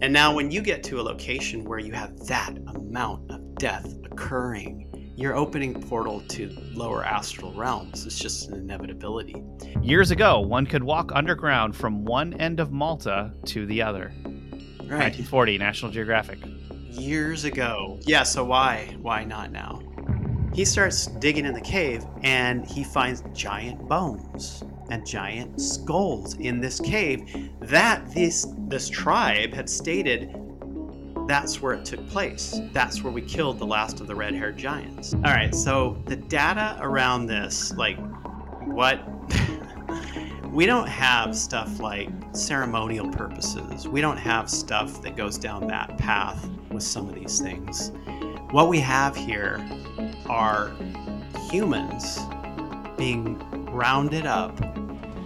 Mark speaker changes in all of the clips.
Speaker 1: And now, when you get to a location where you have that amount of death occurring, you're opening portal to lower astral realms. It's just an inevitability.
Speaker 2: Years ago, one could walk underground from one end of Malta to the other.
Speaker 1: Right.
Speaker 2: 1940, National Geographic.
Speaker 1: Years ago. Yeah, so why? Why not now? He starts digging in the cave and he finds giant bones and giant skulls in this cave that this this tribe had stated that's where it took place. That's where we killed the last of the red-haired giants. All right, so the data around this, like what we don't have stuff like ceremonial purposes. We don't have stuff that goes down that path with some of these things. What we have here are humans being rounded up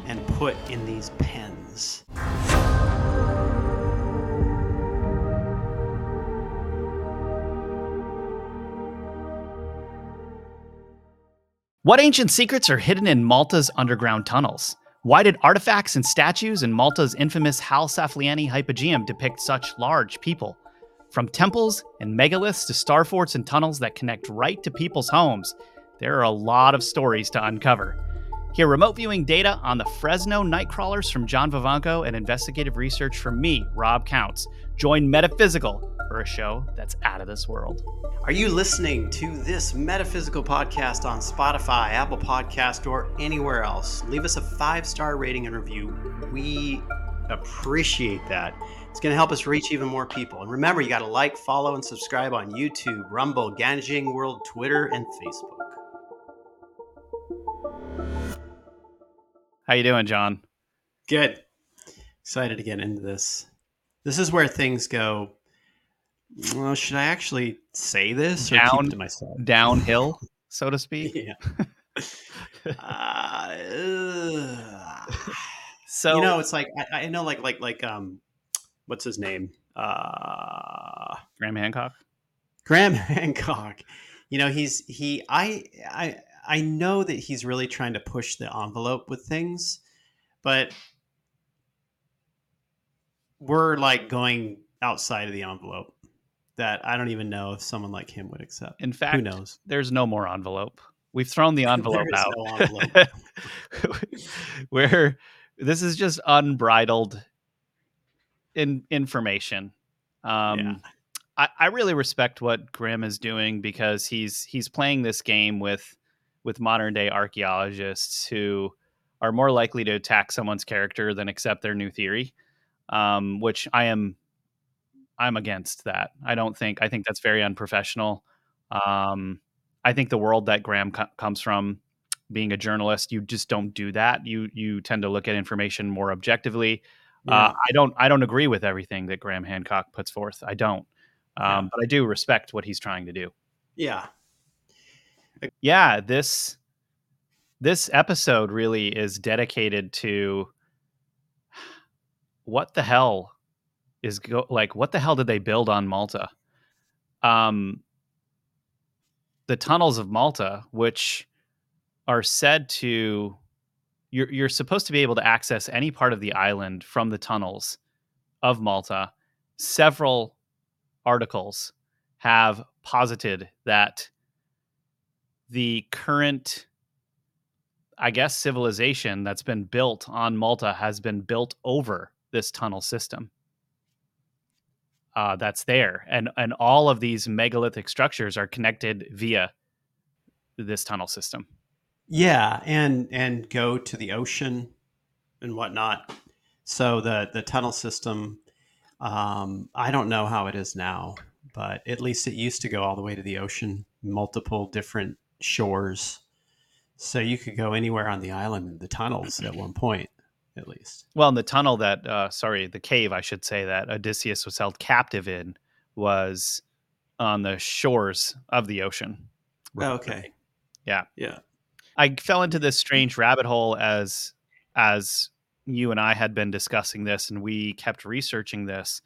Speaker 1: and put in these pens.
Speaker 2: What ancient secrets are hidden in Malta's underground tunnels? Why did artifacts and statues in Malta's infamous Hal Saflieni hypogeum depict such large people? From temples and megaliths to star forts and tunnels that connect right to people's homes, there are a lot of stories to uncover. Hear remote viewing data on the Fresno Nightcrawlers from John Vivanco and investigative research from me, Rob Counts. Join Metaphysical for a show that's out of this world.
Speaker 1: Are you listening to this metaphysical podcast on Spotify, Apple Podcast, or anywhere else? Leave us a five star rating and review. We appreciate that. It's going to help us reach even more people. And remember, you got to like, follow, and subscribe on YouTube, Rumble, Ganjing World, Twitter, and Facebook.
Speaker 2: How you doing, John?
Speaker 1: Good. Excited to get into this. This is where things go. Well, should I actually say this or keep
Speaker 2: Down-
Speaker 1: it to myself?
Speaker 2: Downhill, so to speak.
Speaker 1: Yeah. uh.
Speaker 2: So
Speaker 1: you know, it's like I, I know, like like like um, what's his name? Uh,
Speaker 2: Graham Hancock.
Speaker 1: Graham Hancock. You know, he's he. I I I know that he's really trying to push the envelope with things, but we're like going outside of the envelope that I don't even know if someone like him would accept.
Speaker 2: In fact,
Speaker 1: Who knows?
Speaker 2: there's no more envelope. We've thrown the envelope out.
Speaker 1: no envelope.
Speaker 2: Where this is just unbridled in information. Um,
Speaker 1: Yeah.
Speaker 2: I, I really respect what Graham is doing because he's he's playing this game with with modern day archaeologists who are more likely to attack someone's character than accept their new theory, um, which I am I'm against that. I don't think I think that's very unprofessional. Um, I think the world that Graham co- comes from, being a journalist, you just don't do that. You you tend to look at information more objectively. Uh, I don't I don't agree with everything that Graham Hancock puts forth. I don't, um,
Speaker 1: Yeah.
Speaker 2: but I do respect what he's trying to do.
Speaker 1: yeah.
Speaker 2: Yeah, this this episode really is dedicated to what the hell is go like what the hell did they build on Malta? Um the tunnels of Malta, which are said to you're you're supposed to be able to access any part of the island from the tunnels of Malta. Several articles have posited that the current I guess civilization that's been built on Malta has been built over this tunnel system. Uh, that's there, and and all of these megalithic structures are connected via this tunnel system.
Speaker 1: Yeah, and and go to the ocean and whatnot. So the the tunnel system, um, I don't know how it is now, but at least it used to go all the way to the ocean, multiple different shores. So you could go anywhere on the island in the tunnels at one point, at least.
Speaker 2: Well, in the tunnel that, uh, sorry, the cave, I should say, that Odysseus was held captive in was on the shores of the ocean.
Speaker 1: Okay.
Speaker 2: Yeah.
Speaker 1: Yeah.
Speaker 2: I fell into this strange rabbit hole as as you and I had been discussing this, and we kept researching this.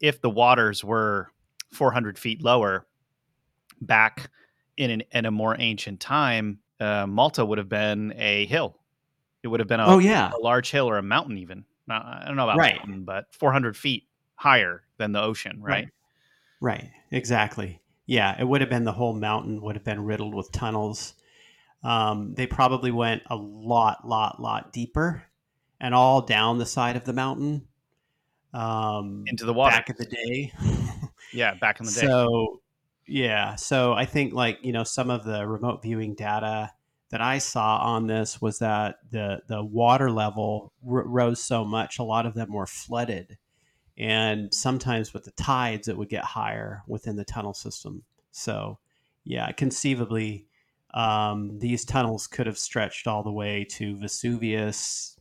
Speaker 2: If the waters were 400 feet lower back in an, in a more ancient time, uh, Malta would have been a hill. It would have been a,
Speaker 1: Oh yeah.
Speaker 2: a large hill or a mountain, even. Not, I don't know about
Speaker 1: Right.
Speaker 2: mountain, but 400 feet higher than the ocean, right?
Speaker 1: Right. right. Exactly. Yeah, it would have been the whole mountain would have been riddled with tunnels. Um, they probably went a lot, lot, lot deeper, and all down the side of the mountain. Um,
Speaker 2: Into the water.
Speaker 1: back in the day.
Speaker 2: Yeah, back in the day.
Speaker 1: So, yeah. So I think like you know some of the remote viewing data that I saw on this was that the the water level r- rose so much, a lot of them were flooded, and sometimes with the tides, it would get higher within the tunnel system. So, yeah, conceivably, um, these tunnels could have stretched all the way to Vesuvius.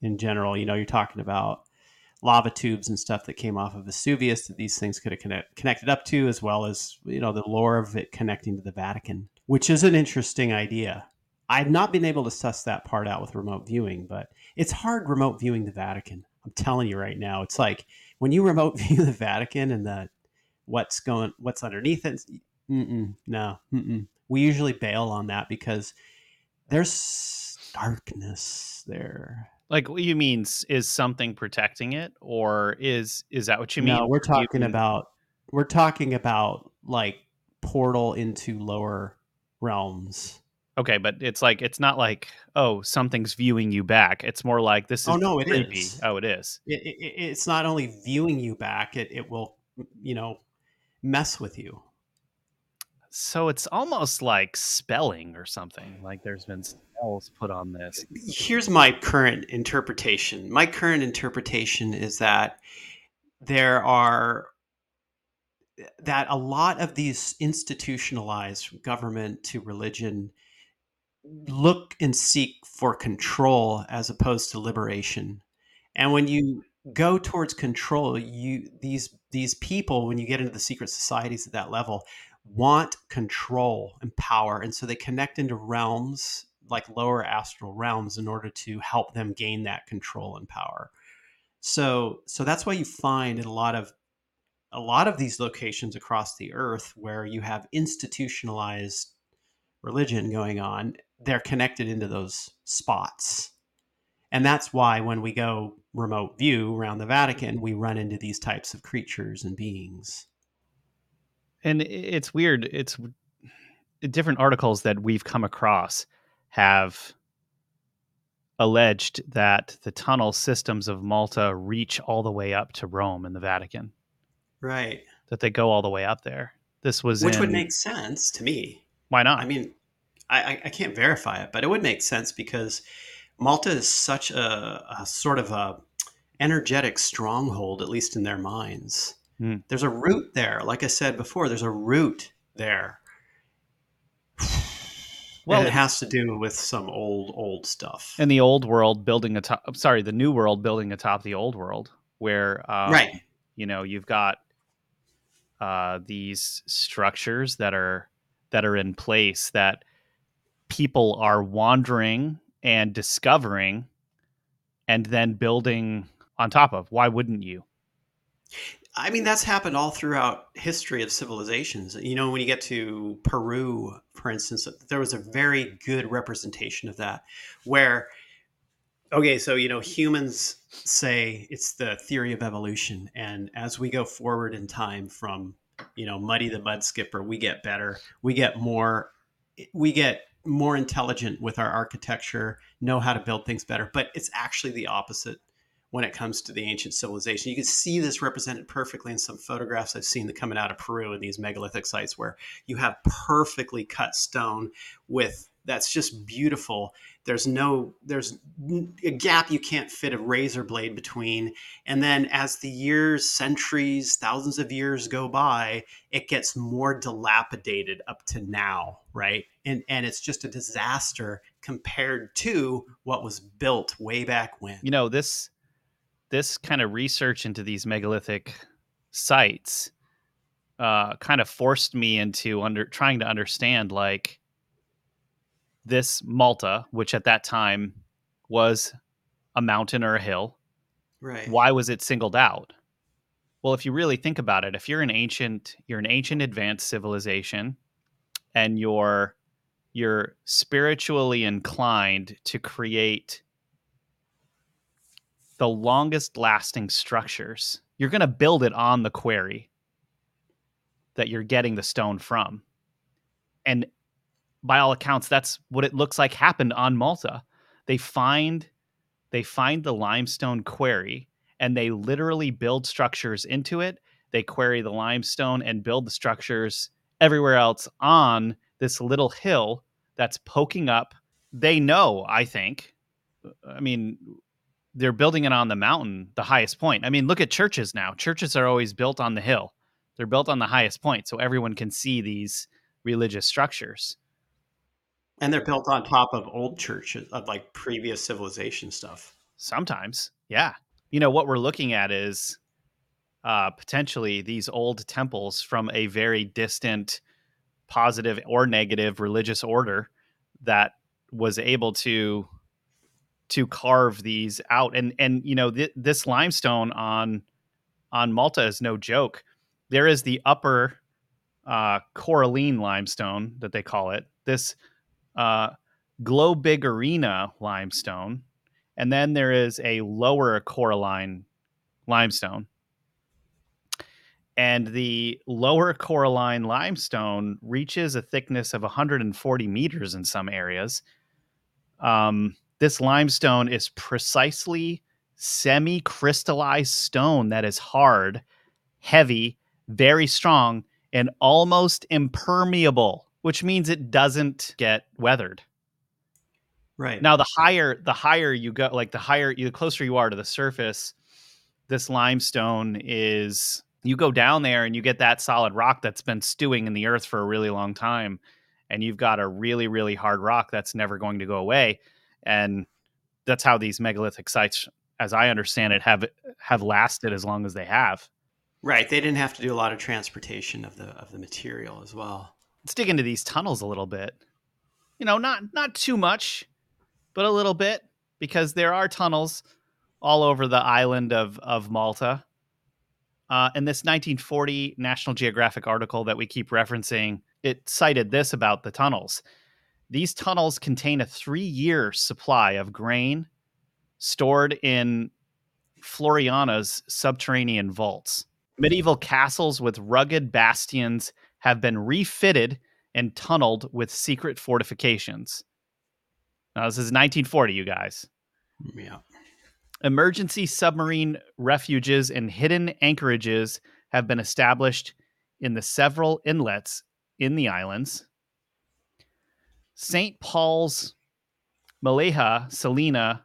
Speaker 1: In general, you know, you're talking about lava tubes and stuff that came off of Vesuvius that these things could have connect, connected up to, as well as you know the lore of it connecting to the Vatican, which is an interesting idea. I've not been able to suss that part out with remote viewing, but it's hard remote viewing the Vatican. I'm telling you right now, it's like when you remote view the Vatican and the what's going, what's underneath it. Mm-mm, no, mm-mm. we usually bail on that because there's darkness there.
Speaker 2: Like what you mean is something protecting it, or is is that what you mean?
Speaker 1: No, we're talking about we're talking about like portal into lower realms.
Speaker 2: Okay, but it's like it's not like oh something's viewing you back. It's more like this oh, is
Speaker 1: Oh, no, it
Speaker 2: creepy.
Speaker 1: is.
Speaker 2: Oh, it is.
Speaker 1: It, it, it's not only viewing you back; it, it will, you know, mess with you.
Speaker 2: So it's almost like spelling or something. Like there's been spells put on this.
Speaker 1: Here's my current interpretation. My current interpretation is that there are that a lot of these institutionalized government to religion look and seek for control as opposed to liberation. And when you go towards control, you these these people when you get into the secret societies at that level want control and power and so they connect into realms like lower astral realms in order to help them gain that control and power. So so that's why you find in a lot of a lot of these locations across the earth where you have institutionalized religion going on, they're connected into those spots. And that's why when we go remote view around the Vatican, we run into these types of creatures and beings.
Speaker 2: And it's weird. It's different articles that we've come across have alleged that the tunnel systems of Malta reach all the way up to Rome and the Vatican.
Speaker 1: Right.
Speaker 2: That they go all the way up there. This was
Speaker 1: Which would make sense to me.
Speaker 2: why not?
Speaker 1: I mean, I, I- I can't verify it, but it would make sense because Malta is such a, a sort of a energetic stronghold, at least in their minds.
Speaker 2: Hmm.
Speaker 1: There's a root there. Like I said before, there's a root there.
Speaker 2: Well,
Speaker 1: and it has to do with some old, old stuff.
Speaker 2: in the old world building atop sorry the new world building atop the old world where um,
Speaker 1: right.
Speaker 2: you know you've got uh, these structures that are that are in place that people are wandering and discovering and then building on top of why wouldn't you
Speaker 1: I mean, that's happened all throughout history of civilizations. You know, when you get to Peru, for instance, there was a very good representation of that, where, okay, so, you know, humans say it's the theory of evolution. And as we go forward in time from, you know, Muddy the Mud Skipper, we get better, we get more, we get more intelligent with our architecture, know how to build things better. But it's actually the opposite when it comes to the ancient civilization. You can see this represented perfectly in some photographs I've seen that coming out of Peru in these megalithic sites where you have perfectly cut stone with that's just beautiful. There's no there's a gap you can't fit a razor blade between. And then as the years, centuries, thousands of years go by, it gets more dilapidated up to now, right? And and it's just a disaster compared to what was built way back when.
Speaker 2: you know this this kind of research into these megalithic sites uh, kind of forced me into under trying to understand like this Malta, which at that time was a mountain or a hill.
Speaker 1: Right.
Speaker 2: Why was it singled out? Well, if you really think about it, if you're an ancient, you're an ancient advanced civilization, and you're you're spiritually inclined to create the longest lasting structures you're going to build it on the quarry that you're getting the stone from. And by all accounts, that's what it looks like happened on Malta. They find they find the limestone quarry and they literally build structures into it. They quarry the limestone and build the structures everywhere else on this little hill that's poking up. They know, I think. I mean, they're building it on the mountain, the highest point. I mean, look at churches now. Churches are always built on the hill. They're built on the highest point so everyone can see these religious structures.
Speaker 1: And they're built on top of old churches of like previous civilization stuff.
Speaker 2: Sometimes, yeah. You know what we're looking at is uh, potentially these old temples from a very distant, positive or negative religious order that was able to to carve these out. And and you know th- this limestone on on Malta is no joke. There is the upper uh, coralline limestone that they call it. This uh, limestone, and then there is a lower coralline limestone. And the lower coralline limestone reaches a thickness of 140 meters in some areas. Um, this limestone is precisely semi crystallized stone that is hard, heavy, very strong, and almost impermeable, which means it doesn't get weathered.
Speaker 1: Right.
Speaker 2: Now the higher the higher you go, like the higher the closer you are to the surface, this limestone is you go down there and you get that solid rock that's been stewing in the earth for a really long time and you've got a really really hard rock that's never going to go away and that's how these megalithic sites as i understand it have have lasted as long as they have
Speaker 1: Right. They didn't have to do a lot of transportation of the of the material as well.
Speaker 2: let's dig into these tunnels a little bit you know not not too much but a little bit because there are tunnels all over the island of of malta uh, in this 1940 national geographic article that we keep referencing it cited this about the tunnels these tunnels contain a three-year supply of grain stored in floriana's subterranean vaults medieval castles with rugged bastions have been refitted and tunneled with secret fortifications. Now, this is 1940, you guys.
Speaker 1: Yeah.
Speaker 2: Emergency submarine refuges and hidden anchorages have been established in the several inlets in the islands. St. Paul's, Mellieha, Salina,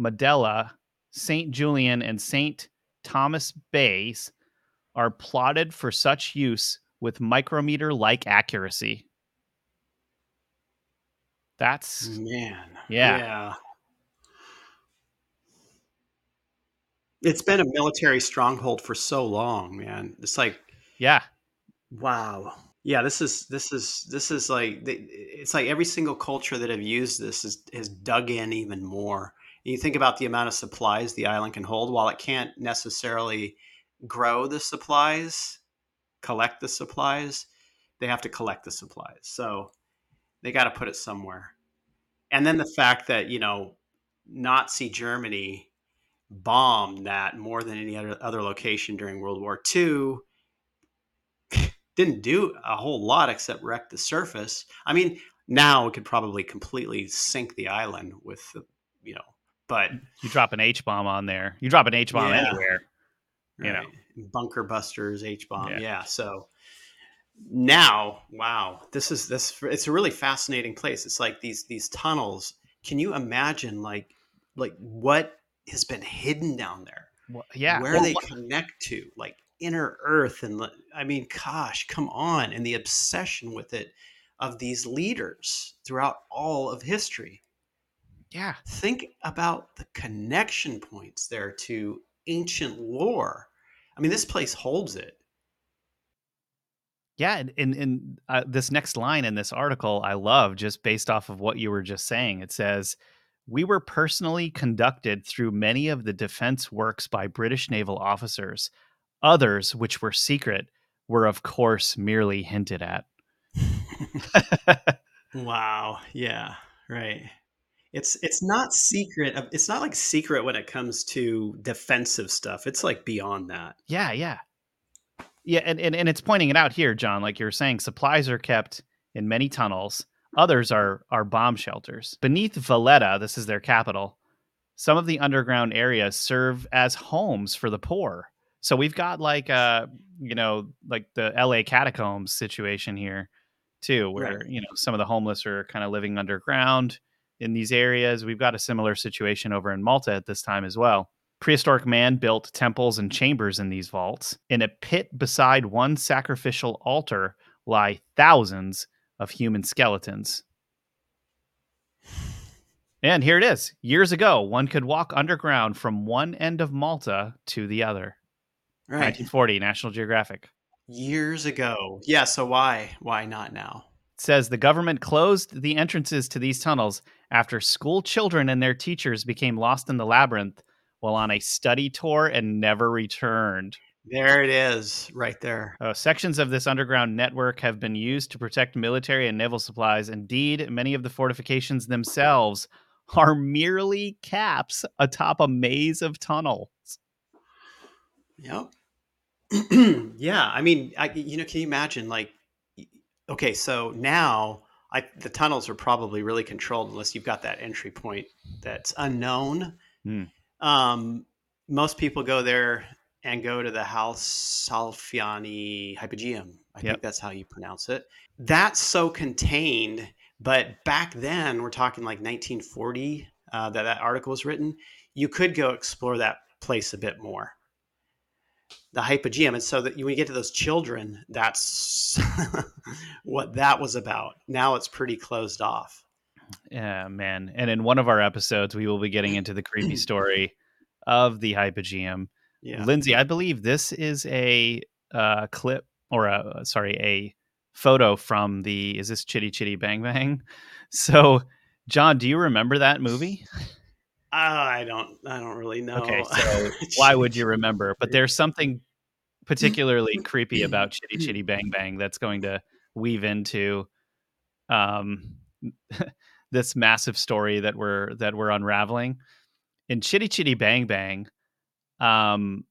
Speaker 2: Madela, St. Julian, and St. Thomas Bays are plotted for such use with micrometer like accuracy. That's
Speaker 1: Man.
Speaker 2: Yeah.
Speaker 1: Yeah. It's been a military stronghold for so long, man. It's like
Speaker 2: yeah,
Speaker 1: wow. Yeah, this is this is this is like it's like every single culture that have used this is has dug in even more. You think about the amount of supplies the island can hold, while it can't necessarily grow the supplies, collect the supplies, they have to collect the supplies. So they got to put it somewhere. And then the fact that, you know, Nazi Germany bombed that more than any other, other location during World War II didn't do a whole lot except wreck the surface. I mean, now it could probably completely sink the island with, the, you know, but
Speaker 2: you drop an H bomb on there. You drop an H bomb
Speaker 1: Yeah.
Speaker 2: anywhere. You know.
Speaker 1: bunker busters, H bomb.
Speaker 2: Yeah.
Speaker 1: Yeah. So now, wow, this is this. It's a really fascinating place. It's like these these tunnels. Can you imagine like like what has been hidden down there?
Speaker 2: Well, yeah.
Speaker 1: Where
Speaker 2: Well,
Speaker 1: they
Speaker 2: what-
Speaker 1: connect to, like inner Earth, and I mean, gosh, come on, and the obsession with it of these leaders throughout all of history
Speaker 2: yeah.
Speaker 1: think about the connection points there to ancient lore. I mean, this place holds it.
Speaker 2: Yeah, and and, and uh, this next line in this article I love just based off of what you were just saying. It says, "We were personally conducted through many of the defense works by British naval officers. Others, which were secret, were of course merely hinted at."
Speaker 1: wow. Yeah. Right. It's it's not secret. It's not like secret when it comes to defensive stuff. It's like beyond that.
Speaker 2: Yeah, yeah. Yeah, and, and, and it's pointing it out here, John. Like you're saying, supplies are kept in many tunnels. Others are are bomb shelters. Beneath Valletta, this is their capital, some of the underground areas serve as homes for the poor. So we've got like uh you know, like the LA catacombs situation here too, where
Speaker 1: Right.
Speaker 2: you know some of the homeless are kind of living underground in these areas. We've got a similar situation over in Malta at this time as well. Prehistoric man built temples and chambers in these vaults. In a pit beside one sacrificial altar lie thousands of human skeletons. And here it is. Years ago, one could walk underground from one end of Malta to the other.
Speaker 1: Right.
Speaker 2: 1940, National Geographic.
Speaker 1: Years ago. Yeah, so why why not now?
Speaker 2: It says the government closed the entrances to these tunnels after school children and their teachers became lost in the labyrinth while on a study tour and never returned.
Speaker 1: There it is, right there.
Speaker 2: Uh, sections of this underground network have been used to protect military and naval supplies. Indeed, many of the fortifications themselves are merely caps atop a maze of tunnels.
Speaker 1: Yep. yeah, I mean, I, you know, can you imagine like okay, so now I the tunnels are probably really controlled unless you've got that entry point that's unknown.
Speaker 2: Hmm.
Speaker 1: Um, most people go there and go to the House Salfiani Hypogeum. I
Speaker 2: Yep.
Speaker 1: think that's how you pronounce it. That's so contained, but back then we're talking like 1940 uh, that that article was written. You could go explore that place a bit more the hypogeum and so that when you get to those children that's what that was about now it's pretty closed off
Speaker 2: Yeah, man. And in one of our episodes, we will be getting into the creepy story of the Hypogeum.
Speaker 1: yeah
Speaker 2: Lindsay, I believe this is a uh, clip or a sorry, a photo from the is this Chitty Chitty Bang Bang? So, John, do you remember that movie?
Speaker 1: Uh, i don't i don't really know
Speaker 2: Okay, so why would you remember? But there's something particularly creepy about Chitty Chitty Bang Bang that's going to weave into um, this massive story that we're that we're unraveling. In Chitty Chitty Bang Bang, um,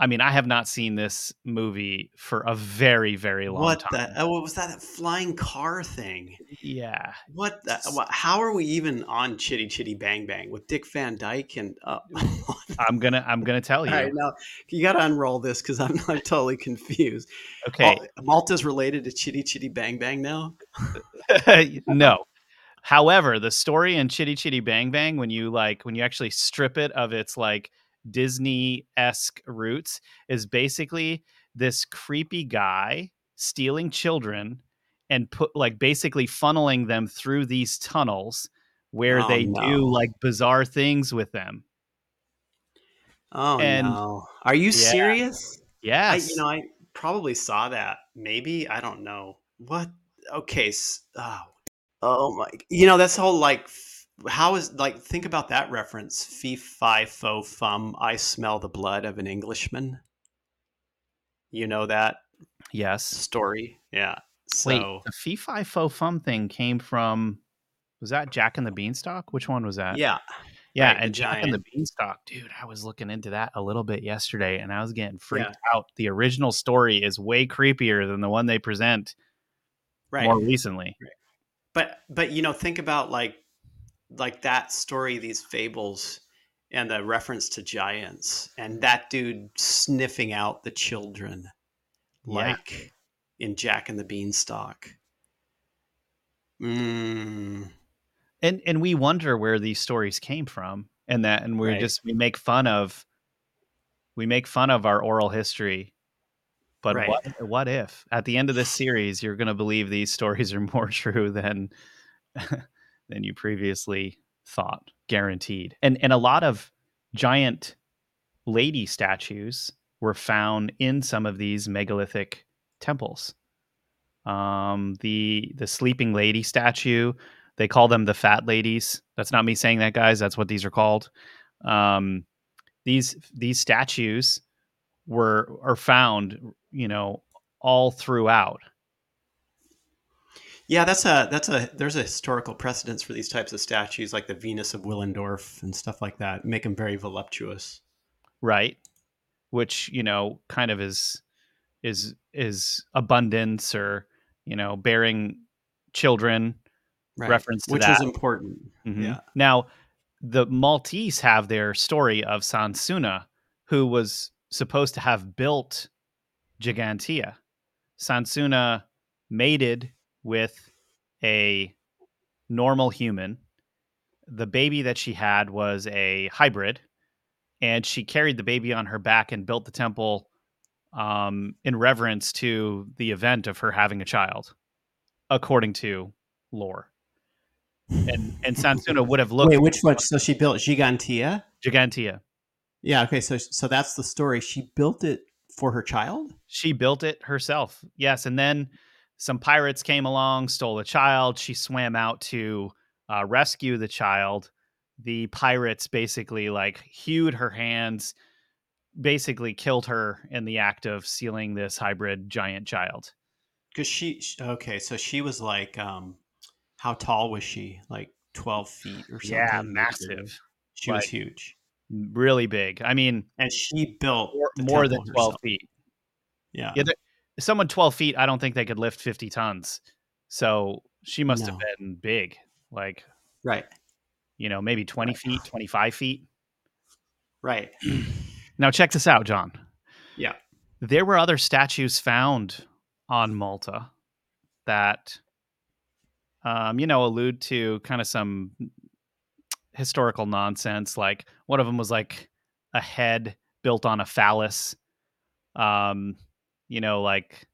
Speaker 2: I mean, I have not seen this movie for a very very long
Speaker 1: what
Speaker 2: time.
Speaker 1: the oh, what was that that flying car thing
Speaker 2: Yeah,
Speaker 1: what the what, how are we even on chitty chitty bang bang with dick van dyke and uh,
Speaker 2: I'm gonna I'm gonna tell you.
Speaker 1: all right now you got to unroll this because I'm, I'm totally confused
Speaker 2: Okay,
Speaker 1: malta's related to chitty chitty bang bang now
Speaker 2: no. However, the story in Chitty Chitty Bang Bang, when you like, when you actually strip it of its like Disney esque roots, is basically this creepy guy stealing children and put like basically funneling them through these tunnels where
Speaker 1: Oh,
Speaker 2: they
Speaker 1: no.
Speaker 2: do like bizarre things with them.
Speaker 1: oh
Speaker 2: And-
Speaker 1: no are you
Speaker 2: Yeah.
Speaker 1: serious I,
Speaker 2: Yes.
Speaker 1: you know, I probably saw that. Maybe I don't know what. Okay, s- oh, oh my! You know, that's whole like. How is like think about that reference? Fee fi fo fum. I smell the blood of an Englishman. You know that
Speaker 2: yes.
Speaker 1: story? Yeah.
Speaker 2: Wait,
Speaker 1: So
Speaker 2: the fee fi fo fum thing came from was that Jack and the Beanstalk? Which one was that?
Speaker 1: yeah,
Speaker 2: Yeah,
Speaker 1: Right,
Speaker 2: and Jack and the. Beanstalk, dude. I was looking into that a little bit yesterday, and I was getting freaked
Speaker 1: Yeah.
Speaker 2: out. The original story is way creepier than the one they present
Speaker 1: right.
Speaker 2: more recently.
Speaker 1: but but you know think about like like that story these fables and the reference to giants and that dude sniffing out the children
Speaker 2: Yeah.
Speaker 1: like in jack and the beanstalk mm,
Speaker 2: And and we wonder where these stories came from, and that, and we're
Speaker 1: Right.
Speaker 2: just we make fun of we make fun of our oral history. But
Speaker 1: Right.
Speaker 2: what what if at the end of this series you're going to believe these stories are more true than than you previously thought, guaranteed. And and a lot of giant lady statues were found in some of these megalithic temples. Um, the the sleeping lady statue, they call them the fat ladies. That's not me saying that, guys. That's what these are called. Um, these these statues were are found, you know, all throughout.
Speaker 1: Yeah, that's a that's a there's a historical precedence for these types of statues, like the Venus of Willendorf and stuff like that. Make them very voluptuous.
Speaker 2: right? Which you know, kind of is is is abundance or you know, bearing children. Reference to
Speaker 1: which
Speaker 2: that.
Speaker 1: is important.
Speaker 2: Mhm.
Speaker 1: Yeah.
Speaker 2: Now, the Maltese have their story of Sansuna, who was supposed to have built Gigantia. Sansuna mated with a normal human. The baby that she had was a hybrid, and she carried the baby on her back and built the temple um, in reverence to the event of her having a child, according to lore. And and Sansuna would have looked
Speaker 1: Wait, which one? So she built Gigantia.
Speaker 2: Gigantia.
Speaker 1: Yeah. Okay. So so that's the story. She built it for her child.
Speaker 2: She built it herself. Yes, and then some pirates came along, stole a child. She swam out to uh, rescue the child. The pirates basically like hewed her hands, basically killed her in the act of sealing this hybrid giant child.
Speaker 1: Because she, okay, so she was like, um, how tall was she? Like twelve feet or something?
Speaker 2: Yeah, massive,
Speaker 1: She was huge,
Speaker 2: really big. I mean,
Speaker 1: and she built
Speaker 2: more, more than twelve
Speaker 1: herself.
Speaker 2: feet.
Speaker 1: Yeah,
Speaker 2: Yeah, there- someone twelve feet, I don't think they could lift fifty tons. So she must have been big, like
Speaker 1: right,
Speaker 2: you know, maybe twenty
Speaker 1: Right.
Speaker 2: feet, twenty five feet.
Speaker 1: right.
Speaker 2: Now, check this out, John.
Speaker 1: Yeah.
Speaker 2: There were other statues found on Malta that, um, you know, allude to kind of some historical nonsense. Like one of them was like a head built on a phallus. Um, you know, like,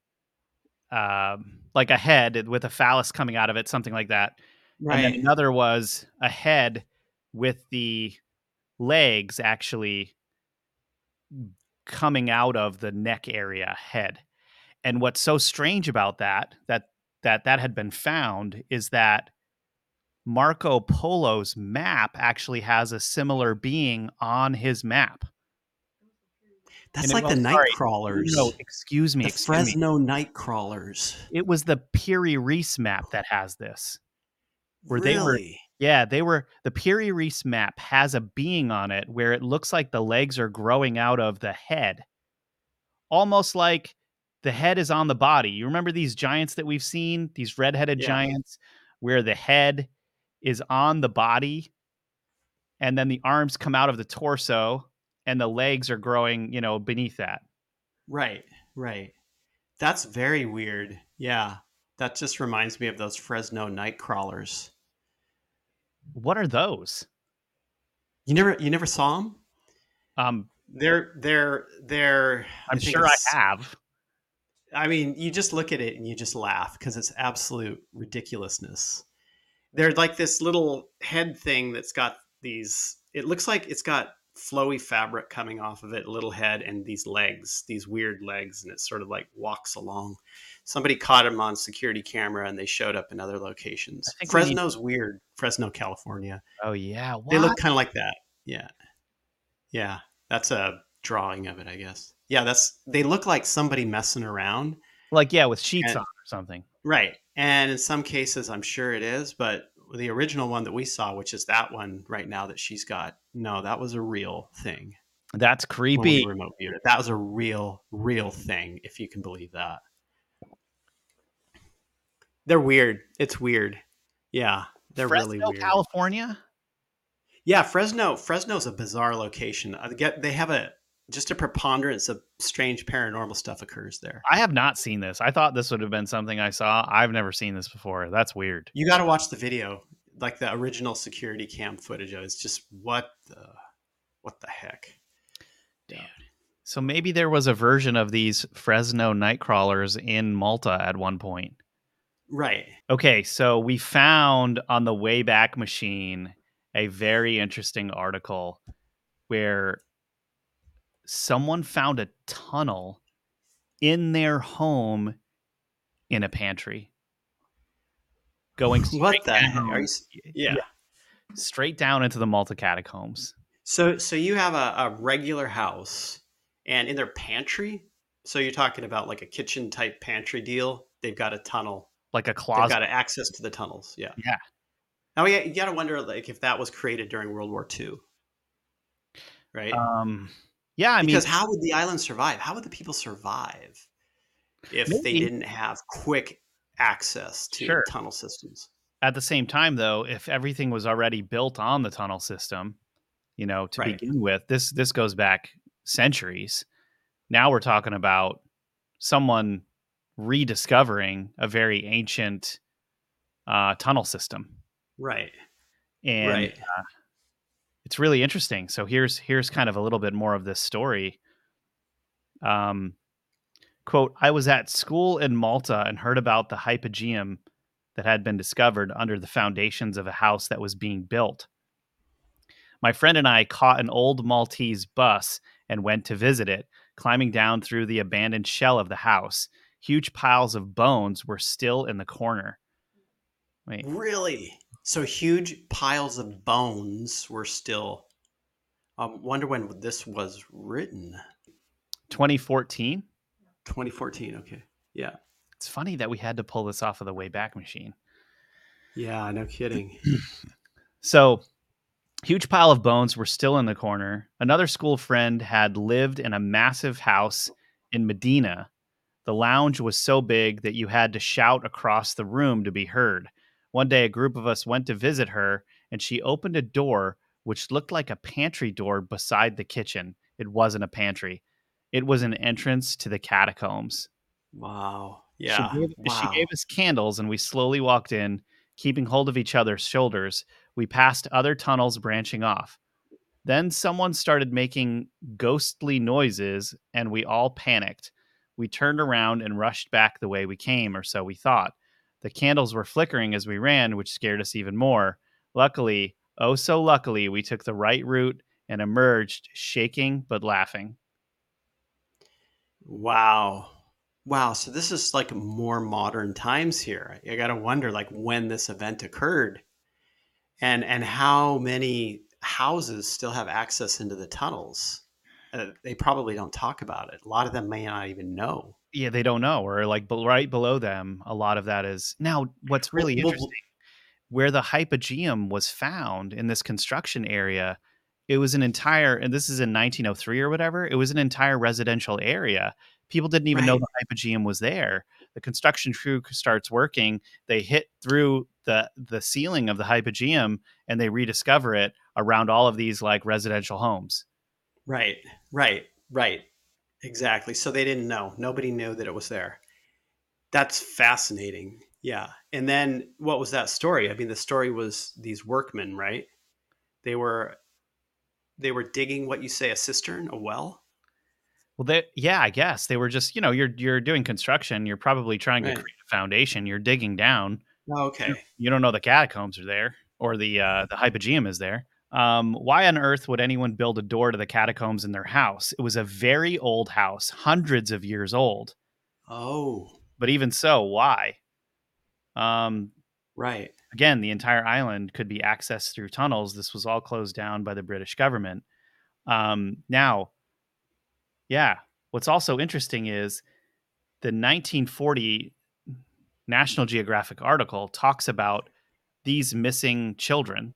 Speaker 2: um, like a head with a phallus coming out of it, something like that.
Speaker 1: Right.
Speaker 2: And then another was a head with the legs actually coming out of the neck area head. And what's so strange about that that that that had been found is that Marco Polo's map actually has a similar being on his map.
Speaker 1: That's
Speaker 2: it
Speaker 1: like the night
Speaker 2: sorry,
Speaker 1: crawlers.
Speaker 2: No, excuse me,
Speaker 1: the
Speaker 2: excuse me.
Speaker 1: Fresno night crawlers.
Speaker 2: It was the Piri Reis map that has this. Where they were- Yeah, they were the Piri Reis map has a being on it where it looks like the legs are growing out of the head. Almost like the head is on the body. You remember these giants that we've seen, these red-headed
Speaker 1: Yeah.
Speaker 2: giants where the head is on the body and then the arms come out of the torso and the legs are growing, you know, beneath that.
Speaker 1: Right, right. That's very weird. Yeah. That just reminds me of those Fresno night crawlers.
Speaker 2: What are those?
Speaker 1: You never you never saw them?
Speaker 2: Um
Speaker 1: They're they're they're
Speaker 2: I'm
Speaker 1: think
Speaker 2: sure I have.
Speaker 1: I mean, you just look at it and you just laugh because it's absolute ridiculousness. They're like this little head thing that's got these. It looks like it's got flowy fabric coming off of it, a little head, and these legs, these weird legs, and it sort of like walks along. Somebody caught him on security camera, and they showed up in other locations.
Speaker 2: Think we need-
Speaker 1: Fresno's weird. Fresno, California.
Speaker 2: Oh yeah.
Speaker 1: They look kind of like that. Yeah, yeah. That's a drawing of it, I guess. Yeah, that's. They look like somebody messing around.
Speaker 2: like yeah, with sheets
Speaker 1: And-
Speaker 2: on or something.
Speaker 1: Right. And in some cases, I'm sure it is, but the original one that we saw, which is that one right now that she's got, no, that was a real thing.
Speaker 2: That's creepy.
Speaker 1: remote it. That was a real, real thing, if you can believe that. They're weird. It's weird. Yeah. They're
Speaker 2: Fresno,
Speaker 1: really weird.
Speaker 2: California.
Speaker 1: yeah, Fresno. Fresno's a bizarre location. I get they have a just a preponderance of strange paranormal stuff occurs there.
Speaker 2: I have not seen this. I thought this would have been something I saw. I've never seen this before. That's weird.
Speaker 1: You got to watch the video, like the original security cam footage. it. It's just what the what the heck.
Speaker 2: Dude. So maybe there was a version of these Fresno nightcrawlers in Malta at one point.
Speaker 1: Right.
Speaker 2: Okay, so we found on the Wayback Machine a very interesting article where someone found a tunnel in their home in a pantry. Going
Speaker 1: What
Speaker 2: straight
Speaker 1: the
Speaker 2: down-
Speaker 1: Are you, s- yeah.
Speaker 2: straight down into the Malta catacombs.
Speaker 1: So so you have a, a regular house, and in their pantry. So you're talking about like a kitchen type pantry deal. They've got a tunnel
Speaker 2: like a closet.
Speaker 1: They've got access to the tunnels. Yeah.
Speaker 2: Yeah.
Speaker 1: Now we you got to wonder like if that was created during World War II, right?
Speaker 2: Um, yeah, I
Speaker 1: because
Speaker 2: mean,
Speaker 1: how would the island survive? How would the people survive if they didn't have quick access to
Speaker 2: Sure.
Speaker 1: tunnel systems?
Speaker 2: at the same time, though, if everything was already built on the tunnel system, you know, to
Speaker 1: Right.
Speaker 2: begin with, this this goes back centuries. Now we're talking about someone rediscovering a very ancient uh, tunnel system,
Speaker 1: Right.
Speaker 2: and
Speaker 1: right.
Speaker 2: it's really interesting. So here's here's kind of a little bit more of this story. Um, quote: I was at school in Malta and heard about the hypogeum that had been discovered under the foundations of a house that was being built. My friend and I caught an old Maltese bus and went to visit it, climbing down through the abandoned shell of the house. Huge piles of bones were still in the corner. Wait,
Speaker 1: Really? So huge piles of bones were still. I wonder when this was written.
Speaker 2: 2014?
Speaker 1: 2014. Okay. Yeah.
Speaker 2: It's funny that we had to pull this off of the Wayback Machine.
Speaker 1: Yeah. No kidding.
Speaker 2: So, huge pile of bones were still in the corner. Another school friend had lived in a massive house in Medina. The lounge was so big that you had to shout across the room to be heard. One day, a group of us went to visit her, and she opened a door which looked like a pantry door beside the kitchen. It wasn't a pantry, it was an entrance to the catacombs.
Speaker 1: Wow. Yeah.
Speaker 2: She gave,
Speaker 1: wow.
Speaker 2: she gave us candles, and we slowly walked in, keeping hold of each other's shoulders. We passed other tunnels branching off. Then someone started making ghostly noises, and we all panicked. We turned around and rushed back the way we came, or so we thought. The candles were flickering as we ran, which scared us even more. Luckily, oh so luckily, we took the right route and emerged, shaking but laughing.
Speaker 1: Wow. Wow. So this is like more modern times here. I got to wonder like when this event occurred and and how many houses still have access into the tunnels. Uh, they probably don't talk about it. A lot of them may not even know.
Speaker 2: yeah, they don't know, or like be- right below them, a lot of that is now. What's really
Speaker 1: Well, well,
Speaker 2: interesting, where the hypogeum was found in this construction area, it was an entire, and this is in 1903 or whatever. It was an entire residential area. People didn't even know the hypogeum was there. The construction crew starts working. They hit through the the ceiling of the hypogeum, and they rediscover it around all of these like residential homes.
Speaker 1: Right. Right. Right. Exactly. So they didn't know. Nobody knew that it was there. That's fascinating. Yeah. And then what was that story? I mean, the story was these workmen, right? They were they were digging what you say a cistern, a well.
Speaker 2: Well, they, yeah, I guess they were just, you know, you're you're doing construction. You're probably trying
Speaker 1: Right.
Speaker 2: to create a foundation. You're digging down.
Speaker 1: Oh, okay.
Speaker 2: You don't know the catacombs are there or the uh, the hypogeum is there. Um, why on earth would anyone build a door to the catacombs in their house? It was a very old house, hundreds of years old.
Speaker 1: Oh,
Speaker 2: But even so, why? Um,
Speaker 1: right.
Speaker 2: Again, the entire island could be accessed through tunnels. This was all closed down by the British government. Um, now, yeah, what's also interesting is the 1940 National Geographic article talks about these missing children,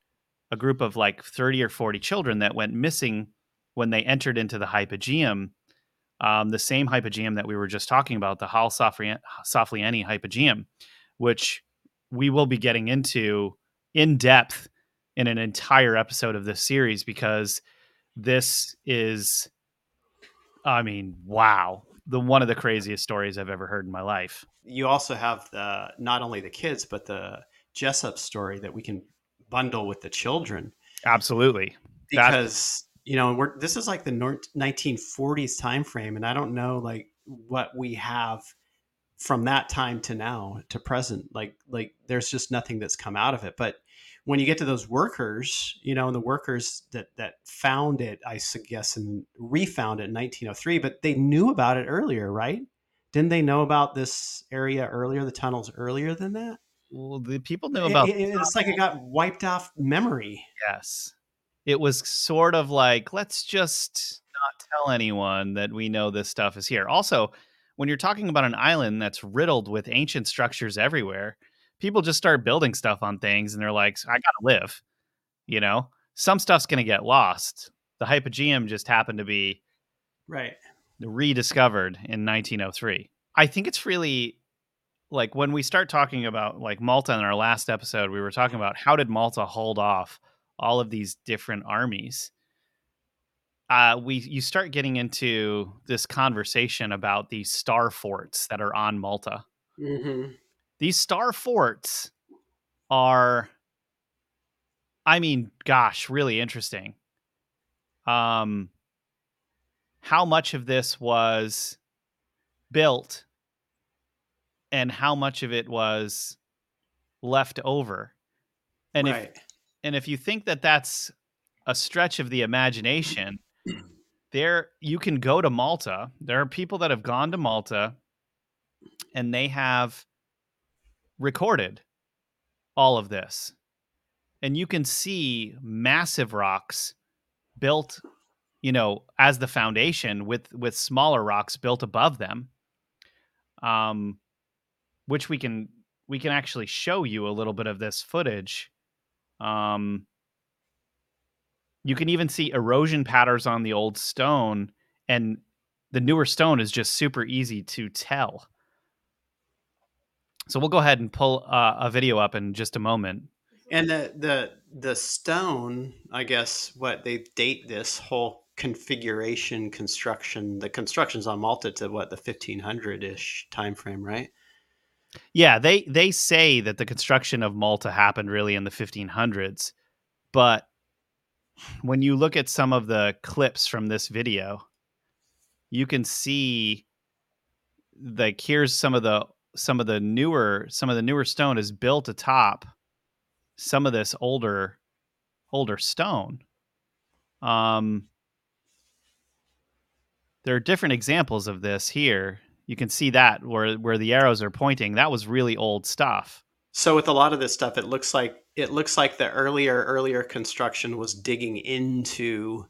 Speaker 2: a group of like 30 or 40 children that went missing when they entered into the hypogeum, um, the same hypogeum that we were just talking about, the Hal Saflieni hypogeum, which we will be getting into in depth in an entire episode of this series because this is, I mean, wow, the one of the craziest stories I've ever heard in my life.
Speaker 1: You also have the not only the kids but the Jessup story that we can bundle with the children
Speaker 2: Absolutely. That-
Speaker 1: because you know we're this is like the 1940s time frame and I don't know like what we have from that time to now to present like like there's just nothing that's come out of it but when you get to those workers you know and the workers that that found it i guess and refound it in 1903 but they knew about it earlier right didn't they know about this area earlier the tunnels earlier than that
Speaker 2: Well, the people knew
Speaker 1: It-
Speaker 2: about
Speaker 1: it- it's like it got wiped off memory
Speaker 2: Yes. It was sort of like, let's just not tell anyone that we know this stuff is here. Also, when you're talking about an island that's riddled with ancient structures everywhere, people just start building stuff on things and they're like, I gotta live. You know, some stuff's gonna get lost. The hypogeum just happened to be
Speaker 1: right
Speaker 2: rediscovered in 1903. I think it's really like when we start talking about like Malta in our last episode, we were talking about how did Malta hold off all of these different armies. Uh, we you start getting into this conversation about these star forts that are on Malta.
Speaker 1: Mm-hmm.
Speaker 2: These star forts are, I mean, gosh, really interesting. Um, how much of this was built and how much of it was left over. And
Speaker 1: right.
Speaker 2: if and if you think that that's a stretch of the imagination, there you can go to Malta. There are people that have gone to Malta and they have recorded all of this. And you can see massive rocks built, you know, as the foundation with with smaller rocks built above them. Um which we can we can actually show you a little bit of this footage. Um, you can even see erosion patterns on the old stone, and the newer stone is just super easy to tell. So we'll go ahead and pull uh, a video up in just a moment.
Speaker 1: And the the the stone, I guess, what they date this whole configuration construction. The construction's on Malta to what the 1500 ish time frame, right?
Speaker 2: Yeah, they they say that the construction of Malta happened really in the 1500s, but when you look at some of the clips from this video, you can see like here's some of the some of the newer some of the newer stone is built atop some of this older older stone. Um there are different examples of this here. You can see that where where the arrows are pointing. That was really old stuff
Speaker 1: so with a lot of this stuff it looks like it looks like the earlier earlier construction was digging into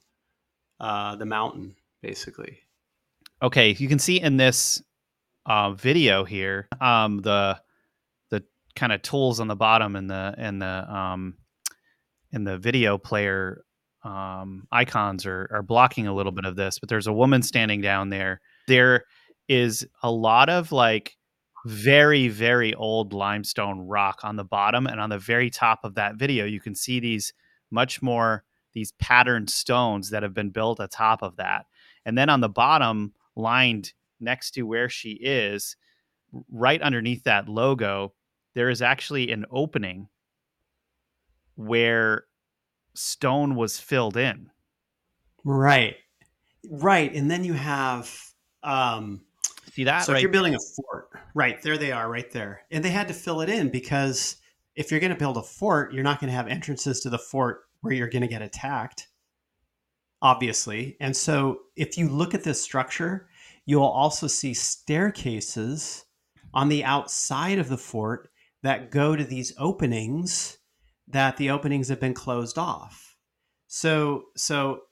Speaker 1: uh, the mountain basically.
Speaker 2: Okay you can see in this uh, video here um, the the kind of tools on the bottom and the and the um, in the video player um, icons are, are blocking a little bit of this but there's a woman standing down there. There is a lot of like very very old limestone rock on the bottom and on the very top of that video you can see these much more these patterned stones that have been built atop of that. And then on the bottom lined next to where she is right underneath that logo there is actually an opening where stone was filled in.
Speaker 1: Right. Right and then you have um
Speaker 2: See that?
Speaker 1: So right if you're building a fort, right there they are, right there, and they had to fill it in because if you're going to build a fort, you're not going to have entrances to the fort where you're going to get attacked, obviously. And so if you look at this structure, you'll also see staircases on the outside of the fort that go to these openings that the openings have been closed off. So so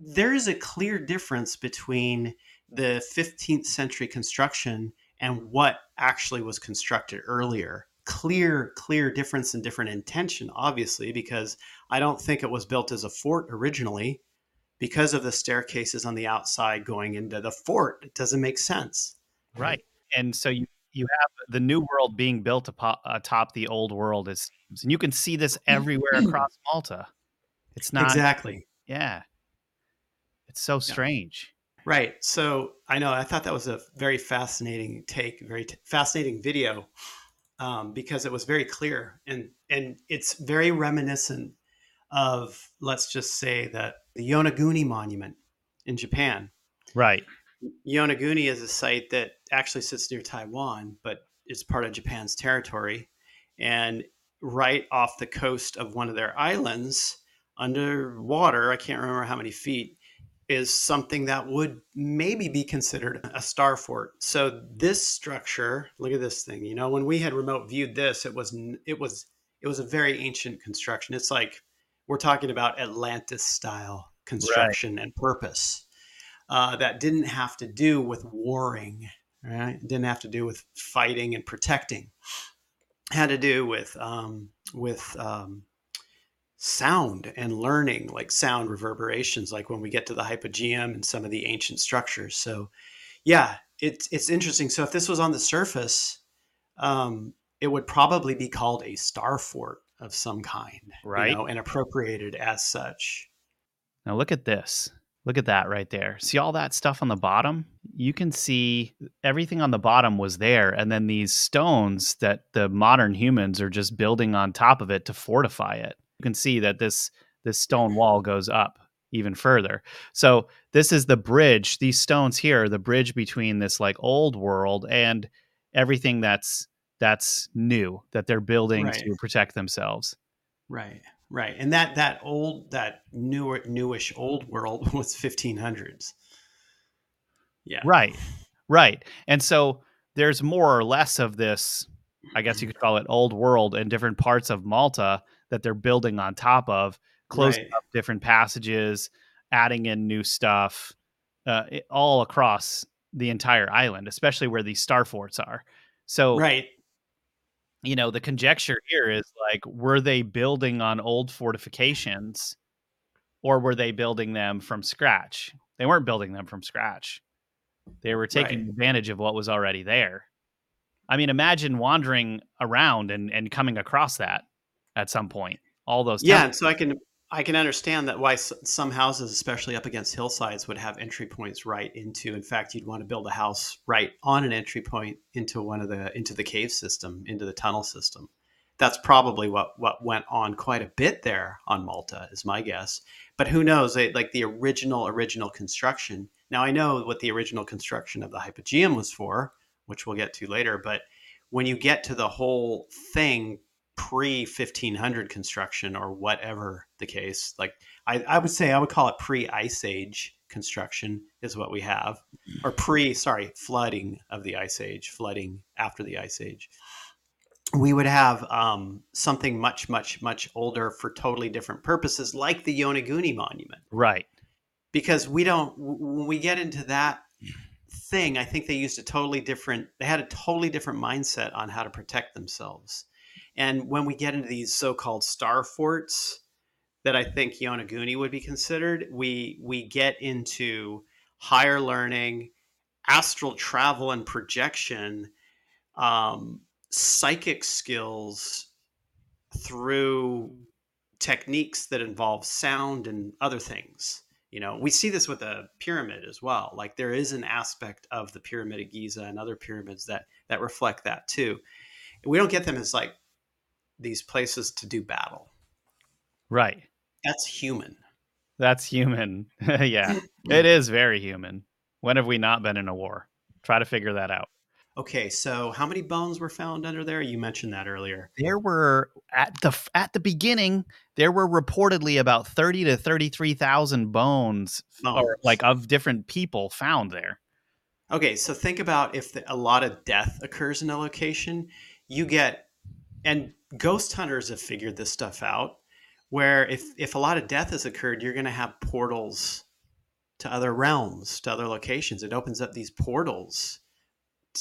Speaker 1: there is a clear difference between the 15th century construction and what actually was constructed earlier. Clear, clear difference and different intention, obviously, because I don't think it was built as a fort originally because of the staircases on the outside going into the fort. It doesn't make sense.
Speaker 2: Right. And so you, you have the new world being built atop the old world, it seems. And you can see this mm-hmm. everywhere across Malta. It's not
Speaker 1: exactly.
Speaker 2: Yeah. It's so strange.
Speaker 1: Right. So I know I thought that was a very fascinating take, very t- fascinating video, um, because it was very clear and and it's very reminiscent of let's just say that the Yonaguni Monument in Japan.
Speaker 2: Right.
Speaker 1: Yonaguni is a site that actually sits near Taiwan, but is part of Japan's territory, and right off the coast of one of their islands, underwater, I can't remember how many feet is something that would maybe be considered a star fort. So this structure, look at this thing. You know, when we had remote viewed this, it was it was it was a very ancient construction. It's like we're talking about Atlantis style construction right. and purpose. uh, that didn't have to do with warring, right? It didn't have to do with fighting and protecting. It had to do with um, with um, sound and learning, like sound reverberations, like when we get to the hypogeum and some of the ancient structures. So, yeah, it's it's interesting. So if this was on the surface, um, it would probably be called a star fort of some kind,
Speaker 2: Right.
Speaker 1: You know, and appropriated as such.
Speaker 2: Now look at this. Look at that right there. See all that stuff on the bottom? You can see everything on the bottom was there and then these stones that the modern humans are just building on top of it to fortify it. You can see that this this stone wall mm-hmm. goes up even further. So this is the bridge. These stones here are the bridge between this like old world and everything that's that's new that they're building
Speaker 1: Right.
Speaker 2: to protect themselves.
Speaker 1: Right, right, and that that old that newer newish old world was 1500s. Yeah,
Speaker 2: Right. Right. And so there's more or less of this, I guess you could call it old world in different parts of Malta that they're building on top of, closing
Speaker 1: Right.
Speaker 2: up different passages, adding in new stuff, uh, it- all across the entire island, especially where these star forts are. So,
Speaker 1: right.
Speaker 2: you know, the conjecture here is like, were they building on old fortifications or were they building them from scratch? They weren't building them from scratch. They were taking
Speaker 1: Right.
Speaker 2: advantage of what was already there. I mean, imagine wandering around and, and coming across that at some point. All those
Speaker 1: Yeah,
Speaker 2: temples.
Speaker 1: and so I can I can understand that why some houses, especially up against hillsides, would have entry points right into. In fact, you'd want to build a house right on an entry point into one of the into the cave system, into the tunnel system. That's probably what what went on quite a bit there on Malta, is my guess. But who knows? They, like the original original construction. Now I know what the original construction of the hypogeum was for, which we'll get to later. But when you get to the whole thing pre 1500 construction or whatever the case like I, I would say i would call it pre ice age construction is what we have. Or pre sorry flooding of the ice age flooding after the ice age. We would have um, something much much much older for totally different purposes like the yonaguni monument.
Speaker 2: Right.
Speaker 1: because we don't when we get into that thing i think they used a totally different they had a totally different mindset on how to protect themselves and when we get into these so-called star forts that i think yonaguni would be considered we we get into higher learning astral travel and projection um, psychic skills through techniques that involve sound and other things. You know we see this with the pyramid as well. Like there is an aspect of the pyramid of giza and other pyramids that that reflect that too. We don't get them as like these places to do battle
Speaker 2: Right.
Speaker 1: that's human
Speaker 2: That's human. yeah. It is very human. When have we not been in a war? Try to figure that out.
Speaker 1: okay so how many bones were found under there you mentioned that earlier
Speaker 2: There were at the at the beginning there were reportedly about 30 to 33,000 bones or like of different people found there.
Speaker 1: Okay, so think about if the, a lot of death occurs in a location, you get, and ghost hunters have figured this stuff out, where if if a lot of death has occurred, you're going to have portals to other realms, to other locations. It opens up these portals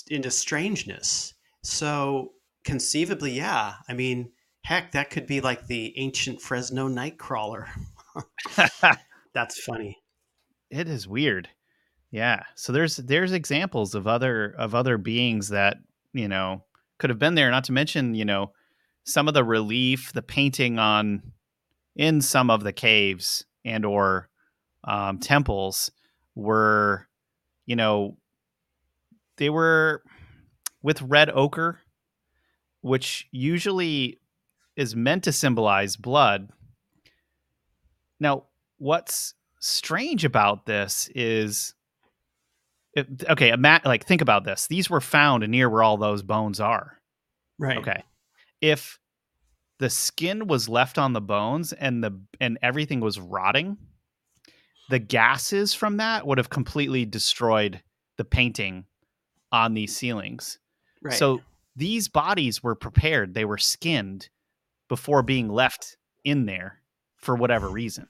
Speaker 1: into strangeness. So conceivably, yeah, I mean, heck, that could be like the ancient Fresno Nightcrawler. That's funny.
Speaker 2: it is weird yeah so there's there's examples of other of other beings that you know could have been there not to mention you know some of the relief the painting on in some of the caves and or um, temples were you know they were with red ochre which usually is meant to symbolize blood. Now what's strange about this is it, okay ima- like think about this. These were found near where all those bones are.
Speaker 1: Right.
Speaker 2: okay if the skin was left on the bones and the and everything was rotting the gases from that would have completely destroyed the painting on these ceilings
Speaker 1: Right.
Speaker 2: so these bodies were prepared they were skinned before being left in there for whatever reason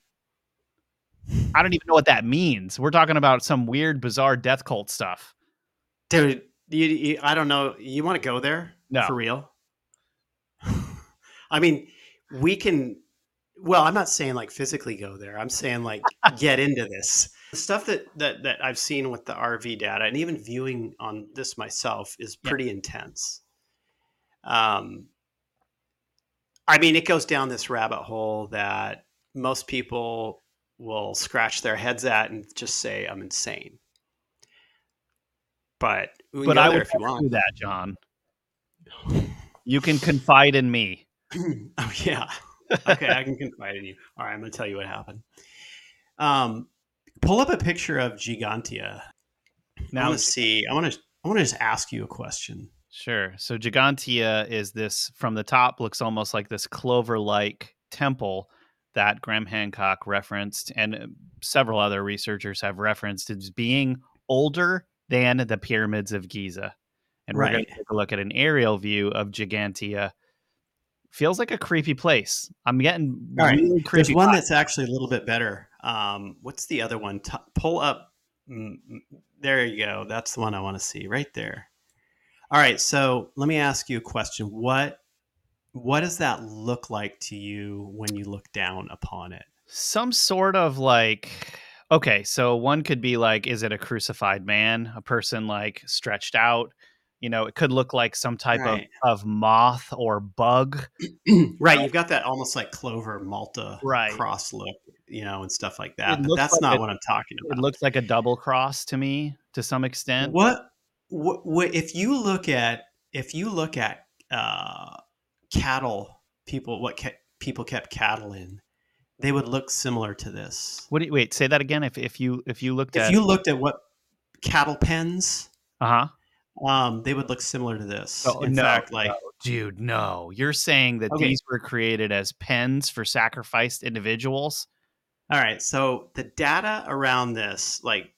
Speaker 2: I don't even know what that means. We're talking about some weird, bizarre death cult stuff.
Speaker 1: Dude, you, you, I don't know. You want to go there?
Speaker 2: No.
Speaker 1: For real? I mean, we can. Well, I'm not saying like physically go there. I'm saying like get into this. The stuff that, that that I've seen with the RV data and even viewing on this myself is
Speaker 2: Yeah.
Speaker 1: pretty intense. Um, I mean, it goes down this rabbit hole that most people will scratch their heads at and just say, "I'm insane." But
Speaker 2: But
Speaker 1: go
Speaker 2: I
Speaker 1: there
Speaker 2: would
Speaker 1: if you want.
Speaker 2: do that, John. You can confide in me.
Speaker 1: oh yeah. Okay, I can confide in you. All right, I'm going to tell you what happened. Um, pull up a picture of Gigantia.
Speaker 2: Now,
Speaker 1: let's see. I want to. I want to just ask you a question.
Speaker 2: sure. So Gigantia is this from the top looks almost like this clover-like temple that Graham Hancock referenced, and uh, several other researchers have referenced as being older than the pyramids of Giza. And we're going to take a look at an aerial view of Gigantia. Feels like a creepy place. I'm getting
Speaker 1: All right.
Speaker 2: really
Speaker 1: There's one that's actually a little bit better. Um, what's the other one? T- pull up. mm, mm, There you go. That's the one I want to see right there. All right. So let me ask you a question. What What does that look like to you when you look down upon it?
Speaker 2: some sort of like okay so one could be like is it a crucified man a person like stretched out you know it could look like some type
Speaker 1: Right.
Speaker 2: of, of moth or bug
Speaker 1: right. You've got that almost like Clover Malta
Speaker 2: Right.
Speaker 1: cross look, you know, and stuff like that.
Speaker 2: It
Speaker 1: But that's
Speaker 2: like
Speaker 1: not
Speaker 2: a-
Speaker 1: what I'm talking about.
Speaker 2: it looks like a double cross to me to some extent
Speaker 1: what, what, what if you look at if you look at uh, cattle people what ca- people kept cattle in they would look similar to this
Speaker 2: what do you wait say that again if, if you if you looked at if
Speaker 1: you looked at what cattle pens
Speaker 2: uh-huh
Speaker 1: um, they would look similar to this
Speaker 2: Oh,
Speaker 1: in
Speaker 2: no,
Speaker 1: fact like
Speaker 2: no, dude no you're saying that
Speaker 1: Okay.
Speaker 2: these were created as pens for sacrificed individuals
Speaker 1: All right. So the data around this, like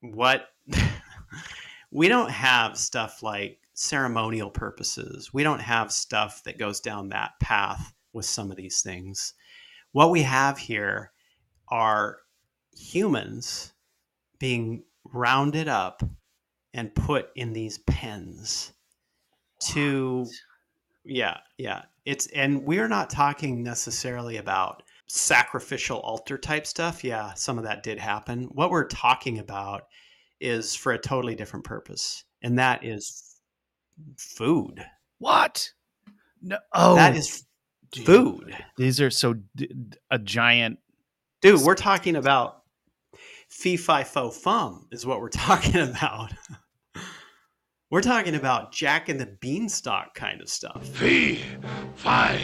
Speaker 1: what we don't have stuff like ceremonial purposes. We don't have stuff that goes down that path with some of these things. What we have here are humans being rounded up and put in these pens to yeah, yeah. It's and we're not talking necessarily about sacrificial altar type stuff. Yeah, some of that did happen. What we're talking about is for a totally different purpose, and that is food.
Speaker 2: what no oh
Speaker 1: that is
Speaker 2: dude.
Speaker 1: food.
Speaker 2: These are so a giant.
Speaker 1: Dude, we're talking about fee fi fo fum is what we're talking about. We're talking about Jack and the Beanstalk kind of stuff.
Speaker 3: Fee, fi,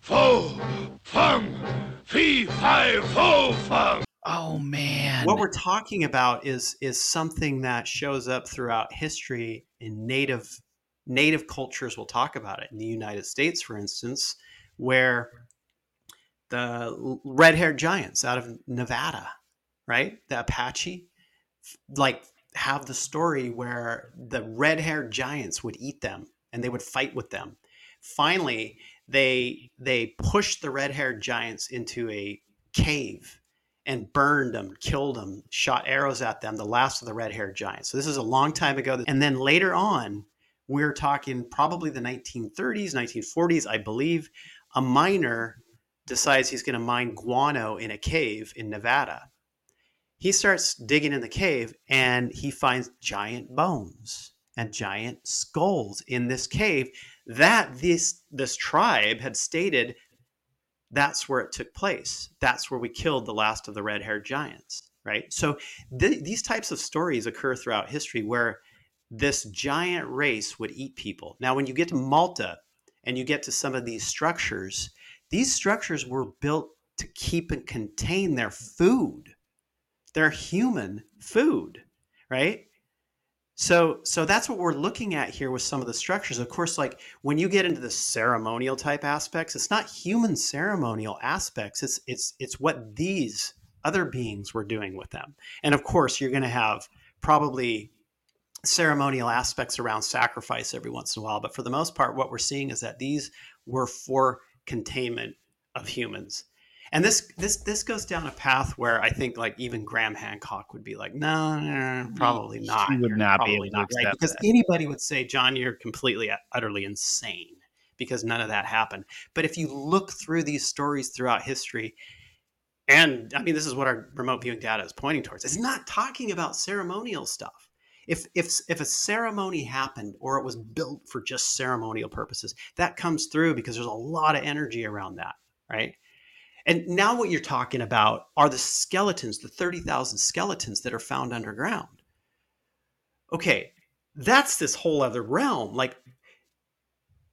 Speaker 3: fo, fum. Fee, fi, fo, fum.
Speaker 2: Oh man!
Speaker 1: what we're talking about is is something that shows up throughout history in native native cultures we'll talk about it in the united states for instance where the red-haired giants out of nevada right the apache like have the story where the red-haired giants would eat them and they would fight with them finally they they pushed the red-haired giants into a cave and burned them, killed them, shot arrows at them, the last of the red haired giants. So this is a long time ago. And then later on, we're talking probably the 1930s, 1940s, I believe, a miner decides he's going to mine guano in a cave in Nevada. He starts digging in the cave and he finds giant bones and giant skulls in this cave that this this tribe had stated that's where it took place. That's where we killed the last of the red haired giants, right? So th- these types of stories occur throughout history where this giant race would eat people. Now, when you get to Malta and you get to some of these structures, these structures were built to keep and contain their food, their human food, right? So, so that's what we're looking at here with some of the structures. Of course, like when you get into the ceremonial type aspects, it's not human ceremonial aspects. It's it's it's what these other beings were doing with them. And of course, you're going to have probably ceremonial aspects around sacrifice every once in a while. But for the most part, what we're seeing is that these were for containment of humans. And this this this goes down a path where I think like even Graham Hancock would be like, no, no, no, probably not.
Speaker 2: He would
Speaker 1: You're
Speaker 2: not be
Speaker 1: probably
Speaker 2: able to
Speaker 1: not right. because
Speaker 2: that.
Speaker 1: anybody would say, John, you're completely uh, utterly insane because none of that happened. But if you look through these stories throughout history, and I mean, this is what our remote viewing data is pointing towards. It's not talking about ceremonial stuff. If if if a ceremony happened or it was built for just ceremonial purposes, that comes through because there's a lot of energy around that, right? And now what you're talking about are the skeletons, the 30,000 skeletons that are found underground. Okay, that's this whole other realm. Like,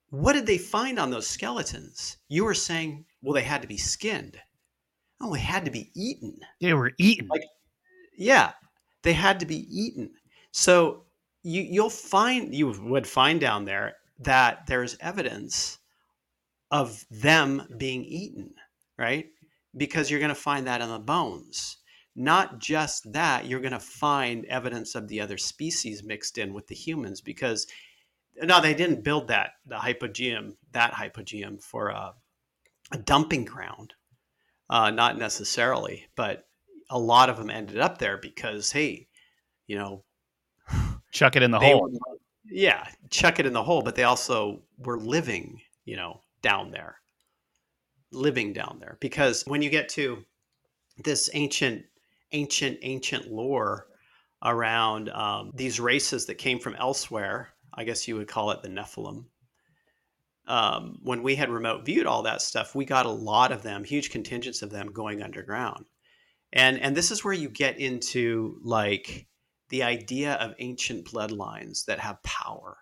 Speaker 1: what did they find on those skeletons? You were saying, well, they had to be skinned. Oh, they had to be eaten.
Speaker 2: They were eaten.
Speaker 1: Like- Yeah, they had to be eaten. So you you'll find you would find down there that there's evidence of them being eaten, right? Because you're going to find that in the bones. Not just that, you're going to find evidence of the other species mixed in with the humans because no, they didn't build that the hypogeum, that hypogeum for a, a dumping ground. Uh, not necessarily, but a lot of them ended up there because hey, you know,
Speaker 2: Chuck it in the hole.
Speaker 1: were- yeah, chuck it in the hole, but they also were living, you know, down there, living down there. Because when you get to this ancient, ancient, ancient lore around um, these races that came from elsewhere, I guess you would call it the Nephilim. Um, when we had remote viewed all that stuff, we got a lot of them, huge contingents of them going underground. And and this is where you get into like the idea of ancient bloodlines that have power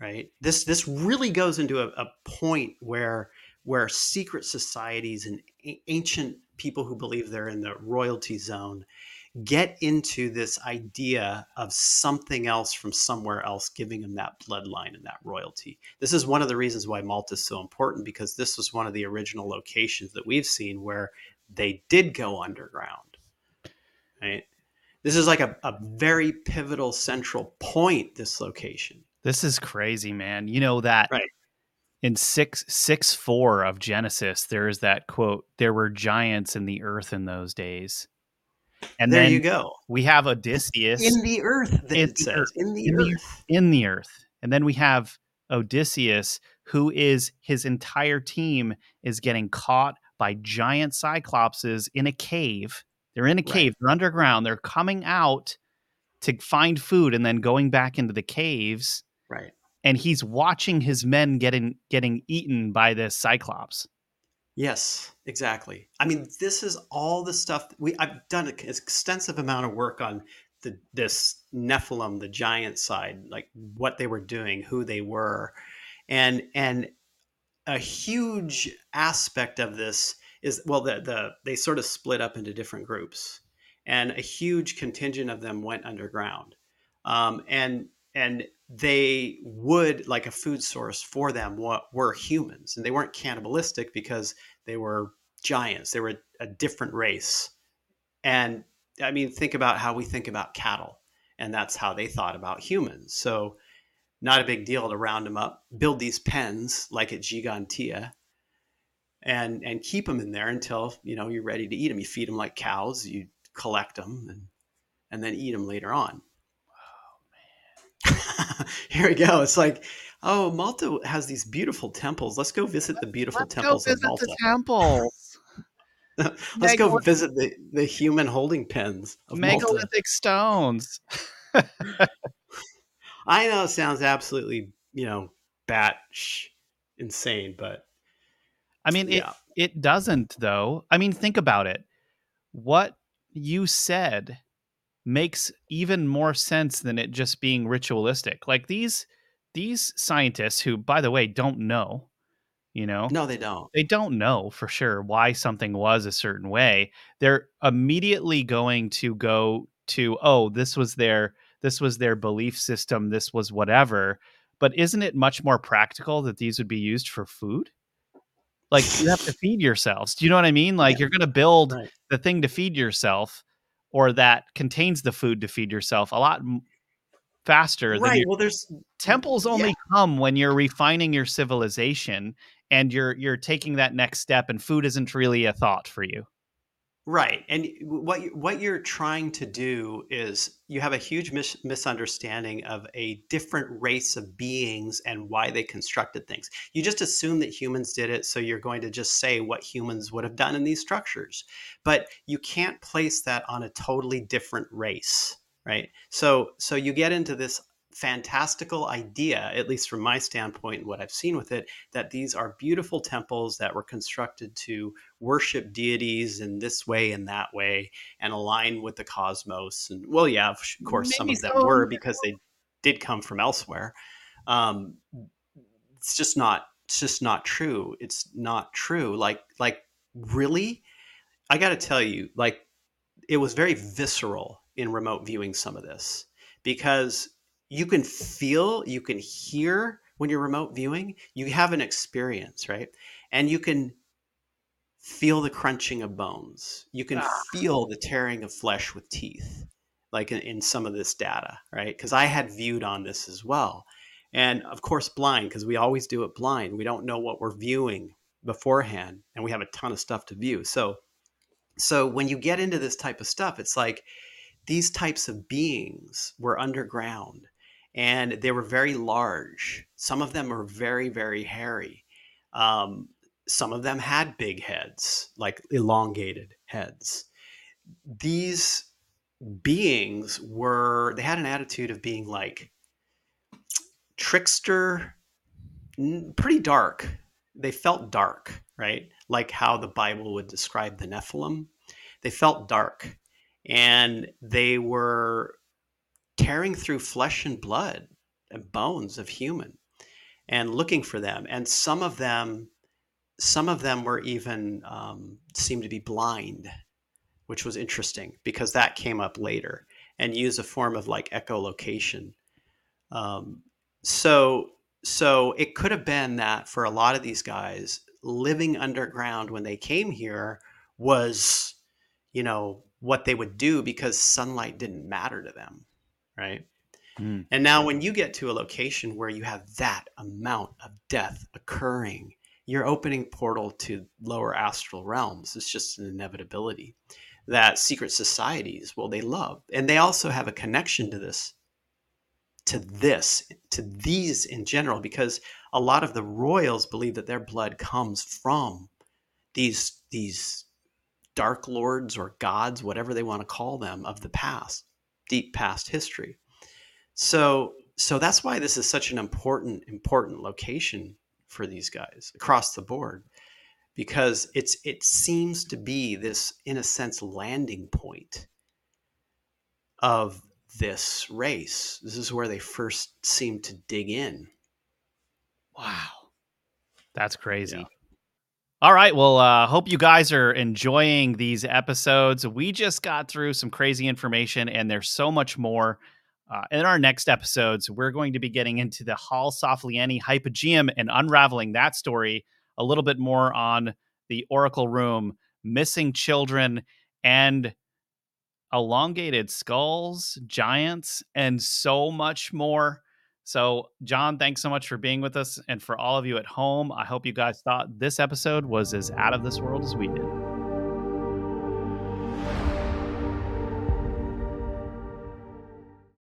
Speaker 1: right this this really goes into a, a point where where secret societies and ancient people who believe they're in the royalty zone get into this idea of something else from somewhere else giving them that bloodline and that royalty this is one of the reasons why malta is so important because this was one of the original locations that we've seen where they did go underground right this is like a, a very pivotal central point this location
Speaker 2: This is crazy, man. You know that
Speaker 1: Right.
Speaker 2: In six six four of Genesis, there is that quote, there were giants in the earth in those days. And
Speaker 1: there
Speaker 2: then
Speaker 1: you go
Speaker 2: we have Odysseus
Speaker 1: in the earth
Speaker 2: In
Speaker 1: it
Speaker 2: the
Speaker 1: says
Speaker 2: earth.
Speaker 1: in the
Speaker 2: In the
Speaker 1: earth
Speaker 2: in the earth. And then we have Odysseus, who is his entire team is getting caught by giant cyclopses in a cave. They're in a
Speaker 1: Right.
Speaker 2: cave, they're underground, they're coming out to find food and then going back into the caves.
Speaker 1: right
Speaker 2: And he's watching his men getting getting eaten by this cyclops.
Speaker 1: yes exactly. I mean this is all the stuff we i've done an extensive amount of work on the this nephilim the giant side like what they were doing who they were. And and a huge aspect of this is well the the they sort of split up into different groups and a huge contingent of them went underground. Um, and and they would like a food source for them what were humans and they weren't cannibalistic because they were giants they were a different race. And i mean think about how we think about cattle and that's how they thought about humans. So not a big deal to round them up build these pens like at gigantia and and keep them in there until you know you're ready to eat them you feed them like cows you collect them and and then eat them later on here we go it's like oh malta has these beautiful temples let's go visit the beautiful temples of malta
Speaker 2: temples.
Speaker 1: let's go visit the, the human holding pens of malta
Speaker 2: Megalithic stones.
Speaker 1: i know it sounds absolutely you know bat insane but
Speaker 2: I mean, it it doesn't though. I mean, think about it. What you said makes even more sense than it just being ritualistic. Like these these scientists who by the way don't know, you know.
Speaker 1: no they don't
Speaker 2: They don't know for sure why something was a certain way. They're immediately going to go to oh, this was their this was their belief system, this was whatever. But isn't it much more practical that these would be used for food? Like you have to feed yourselves. Do you know what I mean? Like
Speaker 1: Yeah.
Speaker 2: you're going to build
Speaker 1: Right.
Speaker 2: the thing to feed yourself or that contains the food to feed yourself a lot faster than
Speaker 1: right well there's
Speaker 2: temples only come when you're refining your civilization and you're you're taking that next step and food isn't really a thought for you
Speaker 1: Right. And what you, what you're trying to do is you have a huge mis- misunderstanding of a different race of beings and why they constructed things. You just assume that humans did it, so you're going to just say what humans would have done in these structures. But you can't place that on a totally different race, right? So so you get into this fantastical idea, at least from my standpoint and what I've seen with it, that these are beautiful temples that were constructed to worship deities in this way and that way and align with the cosmos. And well, yeah, of course, some of them
Speaker 2: so.
Speaker 1: were because they did come from elsewhere. Um, it's just not. It's just not true. It's not true. Like, like really, I got to tell you, like, it was very visceral in remote viewing some of this because you can feel, you can hear when you're remote viewing, you have an experience, right? And you can feel the crunching of bones. You can
Speaker 2: Ah.
Speaker 1: feel the tearing of flesh with teeth, like in, in some of this data, right? Because I had viewed on this as well. And of course, blind, because we always do it blind. We don't know what we're viewing beforehand, and we have a ton of stuff to view. So, so when you get into this type of stuff, it's like these types of beings were underground and they were very large. Some of them were very, very hairy. Um, some of them had big heads, like elongated heads. These beings were, they had an attitude of being like trickster, pretty dark. They felt dark, right? Like how the Bible would describe the Nephilim. They felt dark and they were tearing through flesh and blood and bones of human and looking for them. And some of them some of them were even um, seemed to be blind which was interesting because that came up later and use a form of like echolocation. Um, so so it could have been that for a lot of these guys living underground when they came here was you know what they would do because sunlight didn't matter to them right?
Speaker 2: Mm.
Speaker 1: and now when you get to a location where you have that amount of death occurring you're opening portal to lower astral realms it's just an inevitability that secret societies well they love. And they also have a connection to this to this to these in general because a lot of the royals believe that their blood comes from these these dark lords or gods whatever they want to call them of the past deep past history so so that's why this is such an important important location for these guys across the board because it's it seems to be this in a sense landing point of this race this is where they first seem to dig in
Speaker 2: Wow. That's crazy.
Speaker 1: Yeah.
Speaker 2: All right. Well, uh, hope you guys are enjoying these episodes. We just got through some crazy information, and there's so much more. Uh, in our next episodes, we're going to be getting into the Hal Saflieni Hypogeum and unraveling that story a little bit more on the Oracle Room, missing children, and elongated skulls, giants, and so much more. So, John, thanks so much for being with us. And for all of you at home, I hope you guys thought this episode was as out of this world as we did.